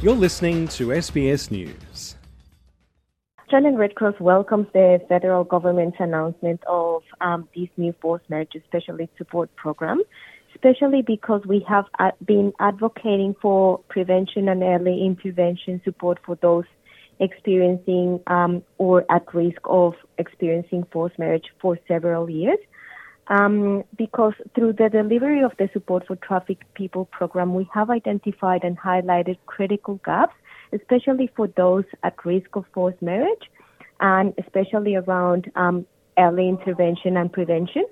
You're listening to SBS News. Australian Red Cross welcomes the federal government's announcement of um, this new forced marriage specialist support program, especially because we have uh, been advocating for prevention and early intervention support for those experiencing um, or at risk of experiencing forced marriage for several years. Um, because through the delivery of the Support for Trafficked People program, we have identified and highlighted critical gaps, especially for those at risk of forced marriage, and especially around um, early intervention and prevention.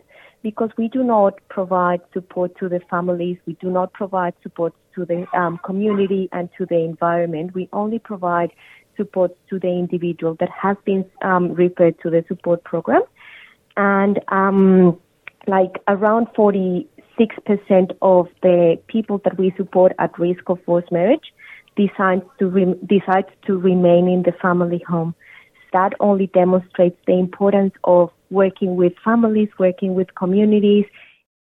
Because we do not provide support to the families, we do not provide support to the um, community and to the environment. We only provide support to the individual that has been um, referred to the support program. And um, like around 46% of the people that we support at risk of forced marriage decide to, re- to remain in the family home. That only demonstrates the importance of working with families, working with communities,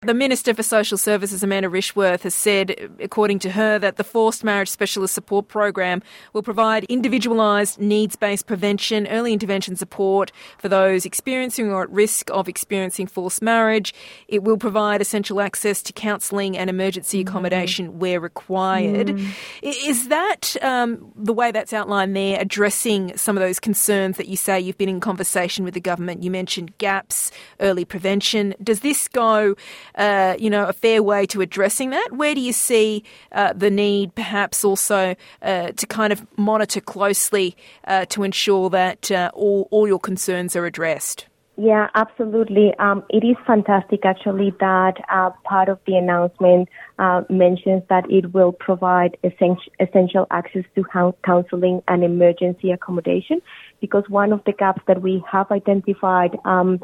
the Minister for Social Services, Amanda Rishworth, has said, according to her, that the Forced Marriage Specialist Support Program will provide individualised, needs based prevention, early intervention support for those experiencing or at risk of experiencing forced marriage. It will provide essential access to counselling and emergency mm. accommodation mm. where required. Mm. Is that um, the way that's outlined there, addressing some of those concerns that you say you've been in conversation with the government? You mentioned gaps, early prevention. Does this go? Uh, you know, a fair way to addressing that? Where do you see uh, the need, perhaps also, uh, to kind of monitor closely uh, to ensure that uh, all all your concerns are addressed? Yeah, absolutely. Um, it is fantastic, actually, that uh, part of the announcement uh, mentions that it will provide essential, access to counseling and emergency accommodation. Because one of the gaps that we have identified um,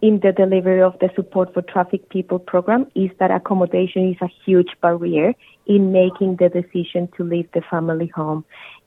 in the delivery of the support for trafficked people program is that accommodation is a huge barrier in making the decision to leave the family home.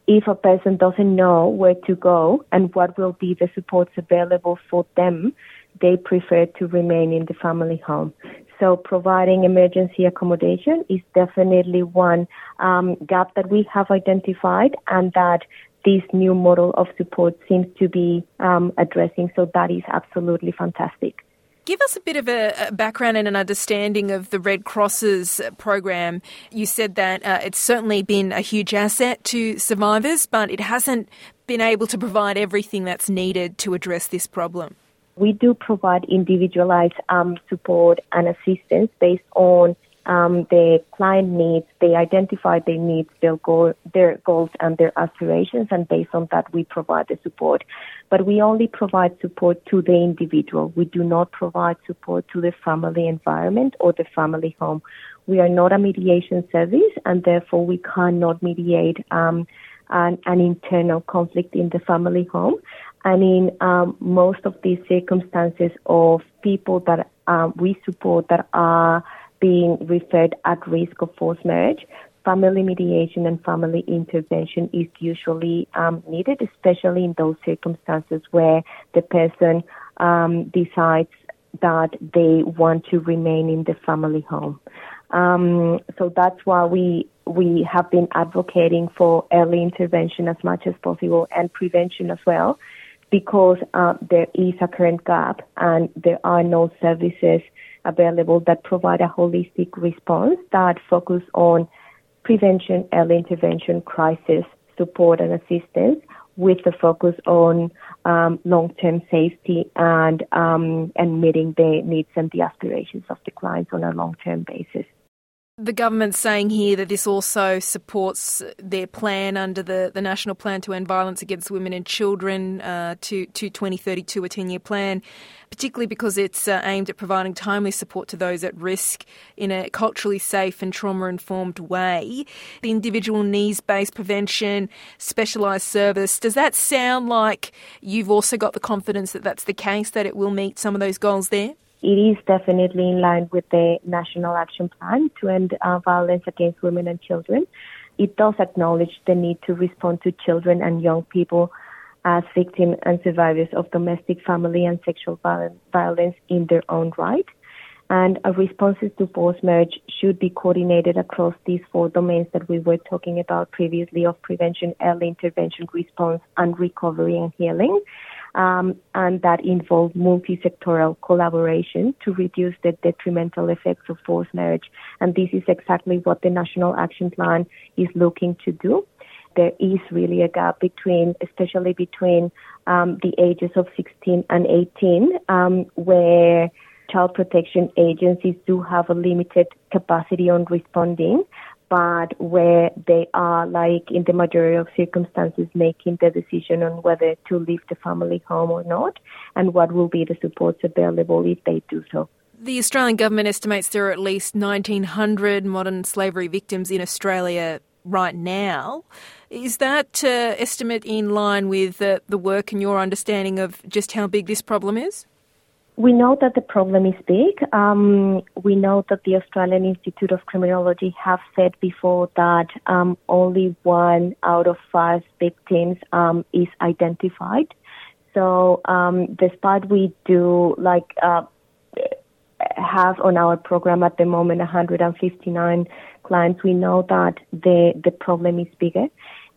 If a person doesn't know where to go and what will be the supports available for them, they prefer to remain in the family home. So providing emergency accommodation is definitely one um, gap that we have identified and that this new model of support seems to be um, addressing. So that is absolutely fantastic. Give us a bit of a, background and an understanding of the Red Cross's program. You said that uh, it's certainly been a huge asset to survivors, but it hasn't been able to provide everything that's needed to address this problem. We do provide individualized um, support and assistance based on um, the client needs, they identify their needs, their, goal, their goals and their aspirations, and based on that, we provide the support. But we only provide support to the individual. We do not provide support to the family environment or the family home. We are not a mediation service, and therefore we cannot mediate um, an, an internal conflict in the family home. And in um, most of these circumstances of people that um, we support that are being referred at risk of forced marriage, family mediation and family intervention is usually um, needed, especially in those circumstances where the person um, decides that they want to remain in the family home. Um, so that's why we we have been advocating for early intervention as much as possible and prevention as well, because uh, there is a current gap and there are no services available that provide a holistic response that focus on prevention, early intervention, crisis support and assistance with the focus on um, long-term safety and um, and meeting the needs and the aspirations of the clients on a long-term basis. The government's saying here that this also supports their plan under the, the National Plan to End Violence Against Women and Children uh, to, to 2032, a 10 year plan, particularly because it's uh, aimed at providing timely support to those at risk in a culturally safe and trauma informed way. The individual needs based prevention, specialised service, does that sound like you've also got the confidence that that's the case, that it will meet some of those goals there? It is definitely in line with the National Action Plan to end uh, violence against women and children. It does acknowledge the need to respond to children and young people as victims and survivors of domestic, family, and sexual violence in their own right. And a responses to forced marriage should be coordinated across these four domains that we were talking about previously of prevention, early intervention, response, and recovery and healing. Um, and that involve multi-sectoral collaboration to reduce the detrimental effects of forced marriage. And this is exactly what the National Action Plan is looking to do. There is really a gap between, especially between um, the ages of 16 and 18, um, where child protection agencies do have a limited capacity on responding, but where they are, like in the majority of circumstances, making the decision on whether to leave the family home or not, and what will be the supports available if they do so. The Australian government estimates there are at least 1,900 modern slavery victims in Australia right now. Is that uh, estimate in line with uh, the work and your understanding of just how big this problem is? We know that the problem is big. Um, we know that the Australian Institute of Criminology have said before that um, only one out of five victims um, is identified. So, um, despite we do like uh, have on our program at the moment 159 clients, we know that the the problem is bigger.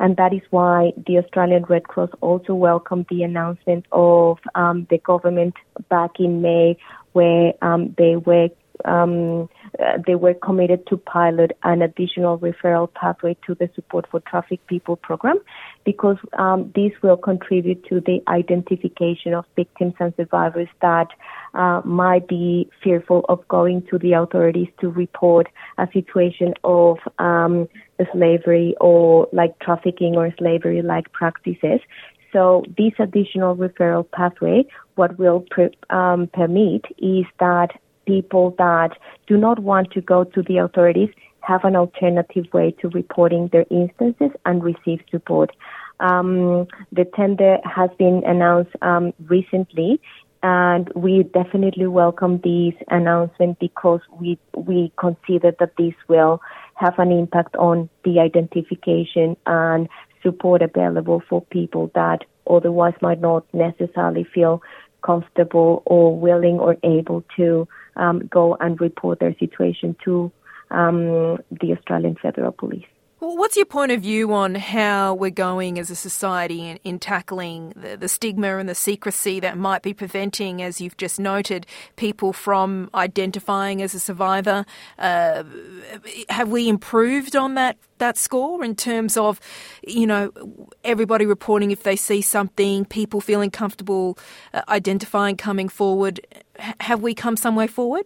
And that is why the Australian Red Cross also welcomed the announcement of um, the government back in May, where um, they were um, uh, they were committed to pilot an additional referral pathway to the Support for Trafficked People program because um, this will contribute to the identification of victims and survivors that uh, might be fearful of going to the authorities to report a situation of um, slavery or like trafficking or slavery like practices. So this additional referral pathway, what will um, permit is that people that do not want to go to the authorities have an alternative way to reporting their instances and receive support. Um, the tender has been announced um, recently, and we definitely welcome this announcement because we we consider that this will have an impact on the identification and support available for people that otherwise might not necessarily feel comfortable or willing or able to um, go and report their situation to um, the Australian Federal Police. Well, what's your point of view on how we're going as a society in, in tackling the, the, stigma and the secrecy that might be preventing, as you've just noted, people from identifying as a survivor? Uh, have we improved on that that score in terms of, you know, everybody reporting if they see something, people feeling comfortable uh, identifying, coming forward? H- have we come some way forward?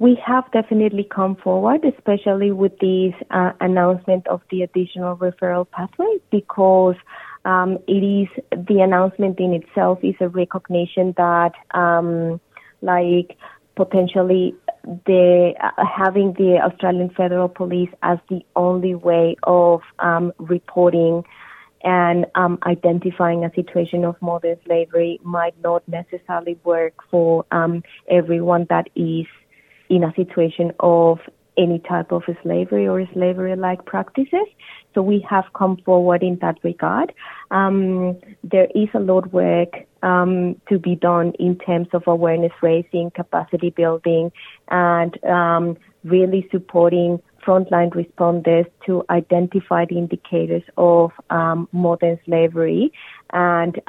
We have definitely come forward, especially with this uh, announcement of the additional referral pathway, because um, it is the announcement in itself is a recognition that, um, like, potentially the uh, having the Australian Federal Police as the only way of um, reporting and um, identifying a situation of modern slavery might not necessarily work for um, everyone that is in a situation of any type of slavery or slavery-like practices. So we have come forward in that regard. Um, there is a lot of work um, to be done in terms of awareness raising, capacity building, and um, really supporting frontline responders to identify the indicators of um, modern slavery and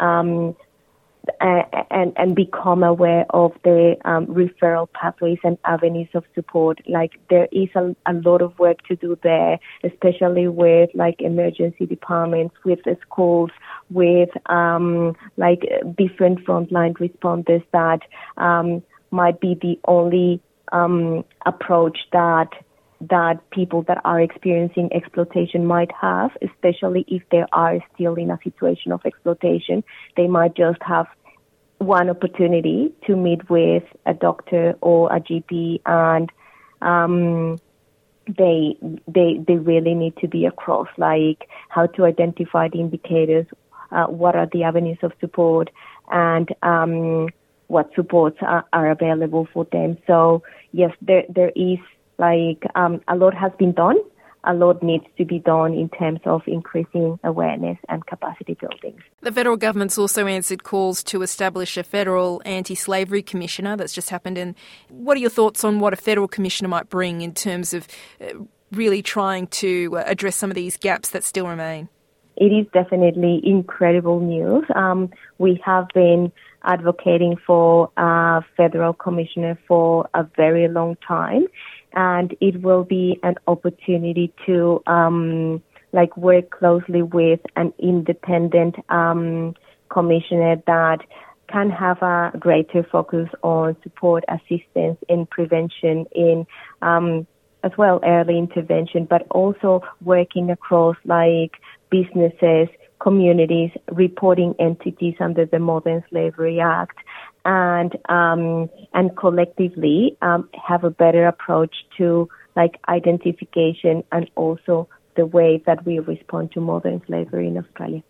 and and become aware of the um, referral pathways and avenues of support. Like there is a, a lot of work to do there, especially with like emergency departments, with the schools, with um, like different frontline responders that um, might be the only um, approach that that people that are experiencing exploitation might have, especially if they are still in a situation of exploitation. They might just have one opportunity to meet with a doctor or a GP and um, they they they really need to be across like how to identify the indicators, uh, what are the avenues of support, and um, what supports are, are, available for them. So yes, there there is like um, a lot has been done. A lot needs to be done in terms of increasing awareness and capacity building. The federal government's also answered calls to establish a federal anti-slavery commissioner. That's just happened. And what are your thoughts on what a federal commissioner might bring in terms of uh, really trying to uh, address some of these gaps that still remain? It is definitely incredible news. Um, we have been advocating for a federal commissioner for a very long time and it will be an opportunity to um, like work closely with an independent um, commissioner that can have a greater focus on support assistance in prevention in um, as well early intervention, but also working across like businesses, communities, reporting entities under the Modern Slavery Act, and um, and collectively um, have a better approach to like identification and also the way that we respond to modern slavery in Australia.